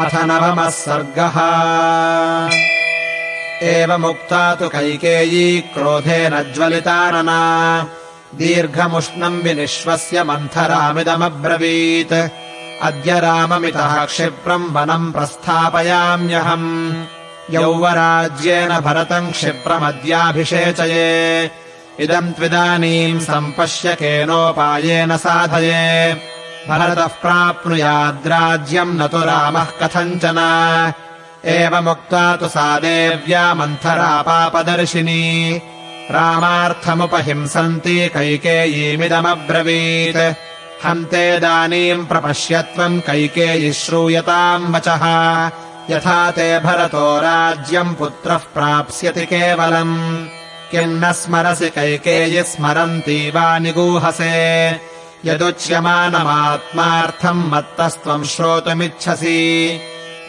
अथ नवमः सर्गः। एवमुक्ता तु कैकेयी क्रोधेन ज्वलितानना। दीर्घमुष्णम् विनिश्वस्य मन्थरामिदमब्रवीत्। अद्य राममितः क्षिप्रम् वनम् प्रस्थापयाम्यहम्। यौवराज्येन भरतम् क्षिप्रमद्याभिषेचये। इदम् त्विदानीम् सम्पश्य केनोपायेन साधये भरतः प्राप्नुयाद्राज्यम् न तु रामः कथञ्चन एवमुक्ता तु सा देव्या मन्थरा पापदर्शिनी। रामार्थमुपहिंसन्ति कैकेयीमिदमब्रवीत्। हन्तेदानीम् प्रपश्यत्वम् कैकेयी श्रूयताम् वचः। यथा ते भरतो राज्यम् पुत्रः प्राप्स्यति केवलम्। किम् न स्मरसि कैकेयि स्मरन्ती वा निगूहसे यदुच्यमानमात्मार्थम् मत्तस्त्वम् श्रोतुमिच्छसि।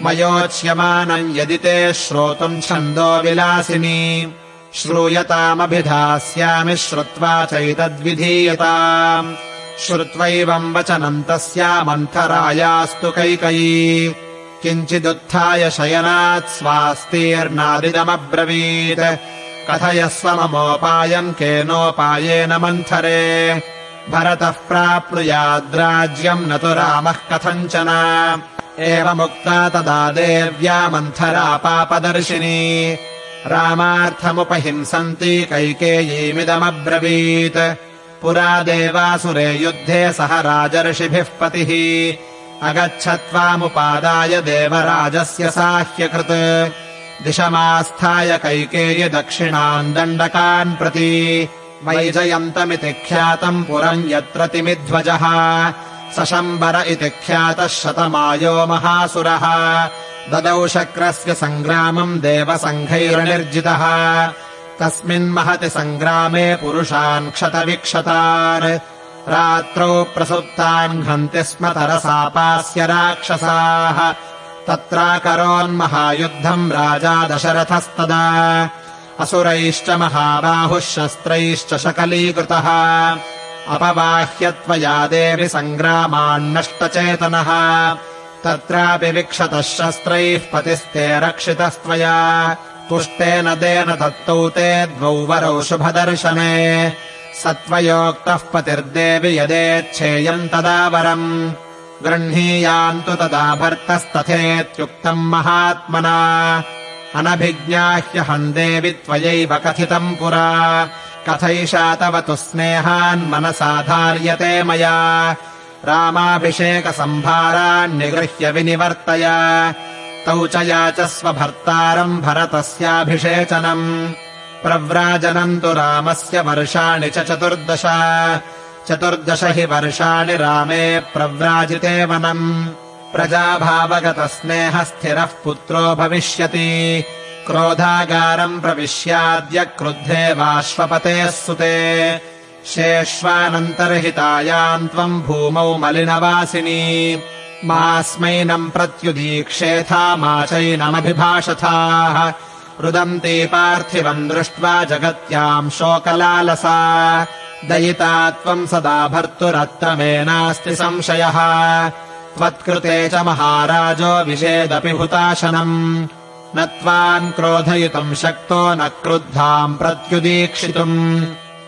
मयोच्यमानम् यदि ते श्रोतुम् छन्दो विलासिनी। श्रूयतामभिधास्यामि श्रुत्वा चैतद्विधीयताम्। श्रुत्वैवम् वचनम् तस्यामन्थरायास्तु कैकयी। किञ्चिदुत्थाय शयनात् स्वास्तीर्नादिदमब्रवीत्। कथयस्व ममोपायम् केनोपायेन मन्थरे भरतः प्राप्नुयाद्राज्यम् न तु रामः कथञ्चन एवमुक्ता तदा देव्या मन्थरा पापदर्शिनी। रामार्थमुपहिंसन्ति कैकेयीमिदमब्रवीत्। पुरा देवासुरे युद्धे सह राजर्षिभिः पतिः। अगच्छत्वामुपादाय देवराजस्य साह्यकृत्। दिशमास्थाय कैकेयी दक्षिणान् दण्डकान् प्रति वैजयन्तमिति ख्यातम् पुरम् यत्र तिमिध्वजः। सशम्बर इति ख्यातः शतमायो महासुरः। ददौ शक्रस्य सङ्ग्रामम् देवसङ्घैर्निर्जितः। तस्मिन्महति सङ्ग्रामे पुरुषान् क्षतविक्षतान् रात्रौ प्रसुप्तान् घन्ति स्म तरसापास्य राक्षसाः। तत्राकरोन्महायुद्धम् राजा दशरथस्तदा असुरैश्च महाबाहुः शस्त्रैश्च शकलीकृतः। अपबाह्यत्वया देवि सङ्ग्रामान्नष्टचेतनः। तत्रापि विक्षतः शस्त्रैः पतिस्ते रक्षितस्त्वया। तुष्टेन देन दत्तौ ते द्वौ वरौ शुभदर्शने। सत्त्वयोक्तः पतिर्देवि यदेच्छेयम् तदा वरम्। गृह्णीयान्तु तदा भर्तस्तथेत्युक्तम् महात्मना अनभिज्ञाह्यहम् देवि त्वयैव कथितम् पुरा। कथैषा तव तु स्नेहान्मनसाधार्यते मया। रामाभिषेकसम्भारान्निगृह्य विनिवर्तय। तौ च याचस्व भर्तारम् भरतस्याभिषेचनम्। प्रव्राजनम् तु रामस्य वर्षाणि च चतुर्दश। चतुर्दश हि वर्षाणि रामे प्रव्राजिते वनम् प्रजाभावगतस्नेहस्थिरः पुत्रो भविष्यति। क्रोधागारम् प्रविश्याद्य क्रुद्धे वाश्वपतेः सुते। शेष्वानन्तर्हितायाम् त्वम् भूमौ मलिनवासिनी। मास्मैनम् प्रत्युदीक्षेथा मा चैनमभिभाषथाः रुदन्ती पार्थिवम् दृष्ट्वा जगत्याम् शोकलालसा। दयिता त्वम् सदा भर्तुरत्तमेनास्ति संशयः त्वत्कृते च महाराजो विषेदपि हुताशनम् न त्वाम् क्रोधयितुम् शक्तो न क्रुद्धाम् प्रत्युदीक्षितुम्।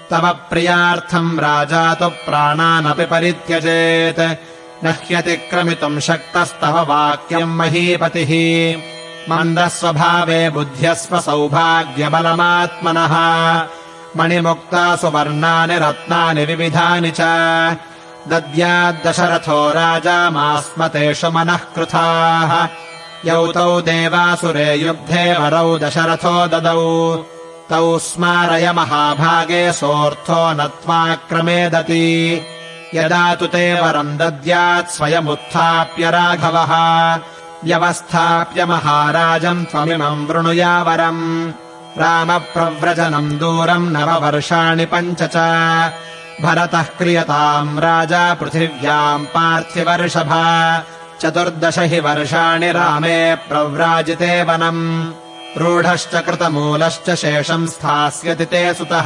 तव प्रियार्थम् राजा तु प्राणानपि परित्यजेत्। न ह्यतिक्रमितुम् शक्तस्तव वाक्यम् महीपतिः। मन्दस्वभावे बुद्ध्यस्व सौभाग्यबलमात्मनः। मणिमुक्ता सुवर्णानि रत्नानि विविधानि च दद्याद्दशरथो राजा मास्मतेषु मनः कृथाः। यौ तौ देवासुरे युद्धे वरौ दशरथो ददौ। तौ स्मारय महाभागे सोऽर्थो नत्वाक्रमेदति यदा तु ते वरम् दद्यात् स्वयमुत्थाप्य राघवः। व्यवस्थाप्य महाराजम् त्वमिमम् वृणुयावरम् रामप्रव्रजनम् दूरम् नववर्षाणि पञ्च च भरतः क्रियताम् राजा पृथिव्याम् पार्थिवर्षभा। चतुर्दश हि वर्षाणि रामे प्रव्राजिते वनम्। रूढश्च कृतमूलश्च शेषम् स्थास्यति ते सुतः।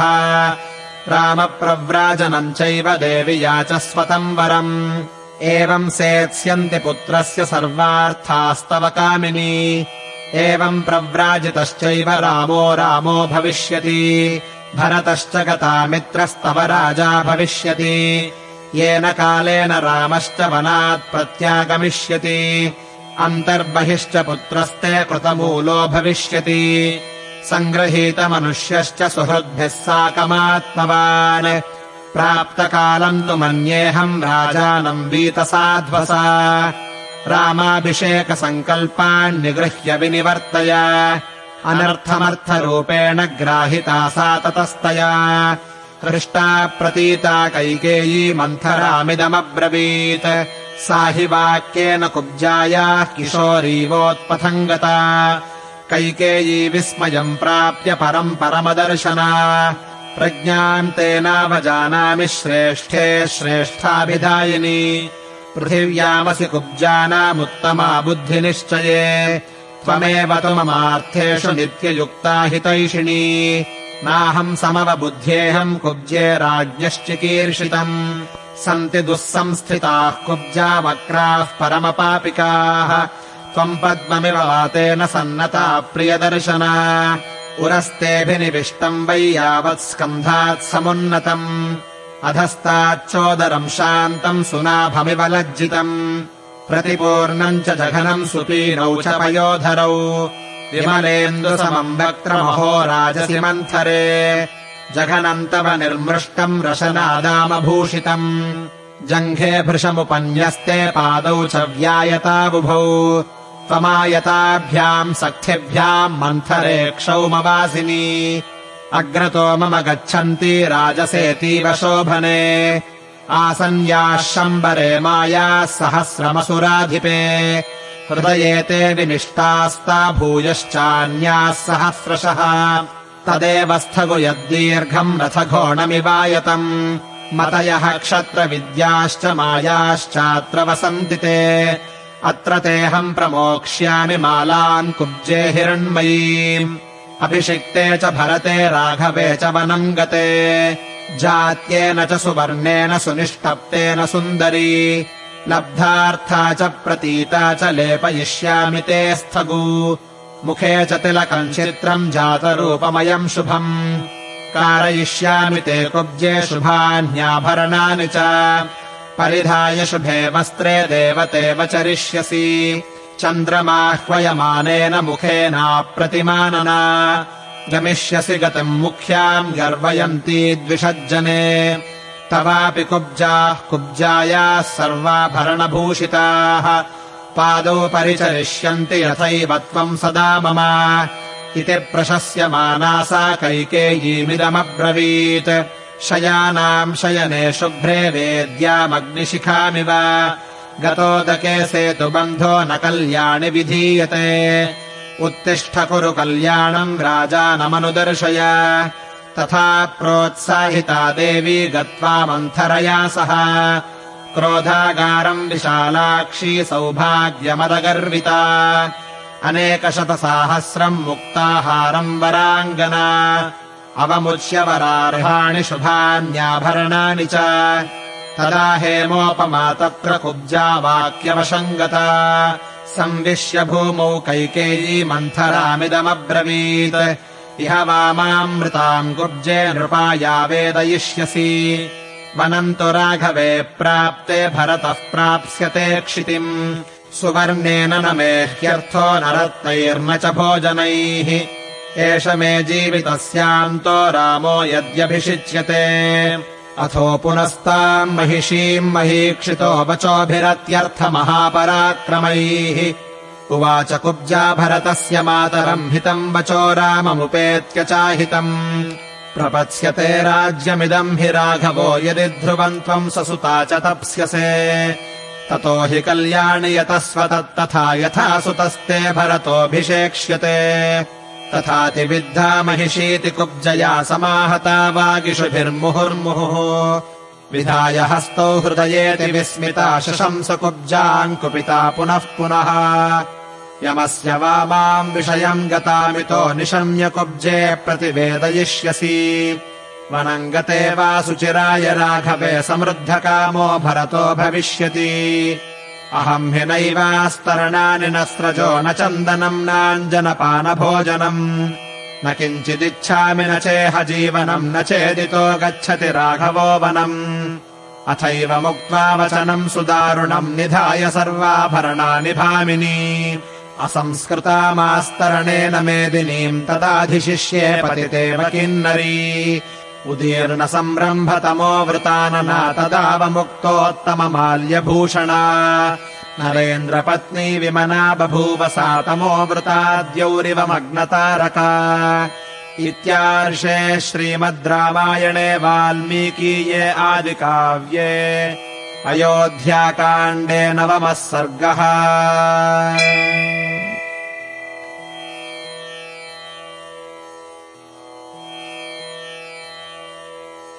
रामप्रव्राजनम् चैव देवि याचस्वतम् वरम्। एवम् सेत्स्यन्ति पुत्रस्य सर्वार्थास्तव कामिनी। एवम् प्रव्राजितश्चैव रामो रामो भविष्यति भरतश्च गता मित्रस्तव राजा भविष्यति। येन कालेन रामश्च वनात् प्रत्यागमिष्यति। अन्तर्बहिश्च पुत्रस्ते कृतमूलो भविष्यति। सङ्गृहीतमनुष्यश्च सुहृद्भिः साकमात्मवान्। प्राप्तकालम् तु मन्येऽहम् राजानम् वीतसाध्वसा। रामाभिषेकसङ्कल्पान् निगृह्य विनिवर्तय अनर्थमर्थरूपेण ग्राहिता सा ततस्तया। हृष्टा प्रतीता कैकेयी मन्थरामिदमब्रवीत्। सा हि वाक्येन कुब्जायाः किशोरीवोत्पथम् गता कैकेयी विस्मयम् प्राप्य परम् परमदर्शना। प्रज्ञाम् तेनावजानामि श्रेष्ठे श्रेष्ठाभिधायिनी। पृथिव्यामसि कुब्जानामुत्तमा बुद्धिनिश्चये त्वमेव तु ममार्थेषु नित्ययुक्ता हितैषिणी। नाहम् समवबुद्ध्येऽहम् कुब्जे राज्ञश्चिकीर्षितम्। सन्ति दुःसंस्थिताः कुब्जा वक्राः परमपापिकाः। त्वम् पद्ममिव वातेन सन्नता प्रियदर्शना। उरस्तेऽभिनिविष्टम् वै यावत् स्कन्धात् समुन्नतम्। अधस्ताच्चोदरम् शान्तम् सुनाभमिव लज्जितम् प्रतिपूर्णम् च जघनम् सुपीनौ च पयोधरौ। विमलेन्दुसमम् वक्त्रमहो राजसि मन्थरे जघनम् तव निर्मृष्टम् रशनादामभूषितम् जङ्घे भृशमुपन्यस्ते पादौ च व्यायताबुभौ। त्वमायताभ्याम् सख्यभ्याम् मन्थरे क्षौमवासिनी। अग्रतो मम गच्छन्ति राजसेतीव शोभने आसन्याः शम्बरे मायाः सहस्रमसुराधिपे। हृदये ते विनिष्टास्ता भूयश्चान्याः सहस्रशः तदेव स्थगु यद्दीर्घम् रथघोणमिवायतम्। मतयः क्षत्रविद्याश्च मायाश्चात्र वसन्ति ते। अत्र तेऽहम् प्रमोक्ष्यामि मालान् कुब्जे हिरण्मयीम्। अभिषिक्ते च भरते राघवे च वनम् गते जात्येन च सुवर्णेन सुनिष्टप्तेन सुन्दरी। लब्धार्था च प्रतीता च लेपयिष्यामि ते स्थगू। मुखे च तिलकम् चित्रम् जातरूपमयम् शुभम्। कारयिष्यामि ते कुब्जे शुभान्याभरणानि च। परिधाय शुभे वस्त्रे देवते वचरिष्यसि। चन्द्रमाह्वयमानेन मुखेनाप्रतिमानना गमिष्यसि गतिम् मुख्याम् गर्वयन्ती द्विषज्जने। तवापि कुब्जाः कुब्जायाः सर्वाभरणभूषिताः। पादौ परिचरिष्यन्ति यथैव त्वम् सदा मम। इति प्रशस्यमाना सा कैकेयीमिदमब्रवीत्। शयानाम् शयने शुभ्रे वेद्यामग्निशिखामिव। गतोदके सेतुबन्धो न कल्याणि विधीयते उत्तिष्ठ कुरु कल्याणम् राजानमनुदर्शय। तथा प्रोत्साहिता देवी गत्वा मन्थरया सह। क्रोधागारम् विशालाक्षी सौभाग्यमदगर्विता। अनेकशतसाहस्रम् मुक्ताहारम् वराङ्गना। अवमुच्य वरार्हाणि शुभान्याभरणानि च। तदा हेमोपमा तत्र कुब्जा वाक्यवशङ्गता संविश्य भूमौ कैकेयी मन्थरामिदमब्रवीत्। इह वामामृताम् कुब्जे नृपाया वेदयिष्यसि। वनम् तु राघवे प्राप्ते भरतः प्राप्स्यते क्षितिम्। सुवर्णेन न मे ह्यर्थो नरत्तैर्न च भोजनैः। एष मे जीवितस्यान्तो रामो यद्यभिषिच्यते अथो पुनस्ताम् महिषीम् महीक्षितो वचोभिरत्यर्थमहापराक्रमैः उवाच कुब्जा भरतस्य मातरम् हितम् वचो राममुपेत्य चाहितम्। प्रपत्स्यते राज्यमिदम् हि राघवो यदि ध्रुवम् त्वम् ससुता च तप्स्यसे। ततो हि कल्याणि यतस्व तत्तथा यथा सुतस्ते भरतोऽभिषेक्ष्यते तथातिविद्धा महिषीति कुब्जया समाहता वागिषुभिर्मुहुर्मुहुः। विधाय हस्तौ हृदयेति विस्मिता शशंस कुब्जाम् कुपिता पुनः पुनः। यमस्य वा माम् विषयम् गतामितो निशम्य कुब्जे प्रतिवेदयिष्यसि। वनम् गते वा सुचिराय राघवे समृद्धकामो भरतो भविष्यति अहम् हि नैवास्तरणानि न स्रजो न चन्दनम् नाञ्जनपानभोजनम्। न किञ्चिदिच्छामि न चेह जीवनम् न चेदितो गच्छति राघवो वनम्। अथैव मुक्त्वा वचनम् सुदारुणम् निधाय सर्वाभरणानि भामिनी। असंस्कृतामास्तरणेन मेदिनीम् तदाधिशिष्ये पतितेव किन्नरी उदीर्णसम्रम्भतमो वृतानना तदावमुक्तोत्तममाल्यभूषणा नरेन्द्रपत्नी विमना बभूव सा तमो वृताद्यौरिवमग्नतारका इत्यार्षे श्रीमद् रामायणे वाल्मीकीये आदिकाव्ये। अयोध्याकाण्डे नवमः सर्गः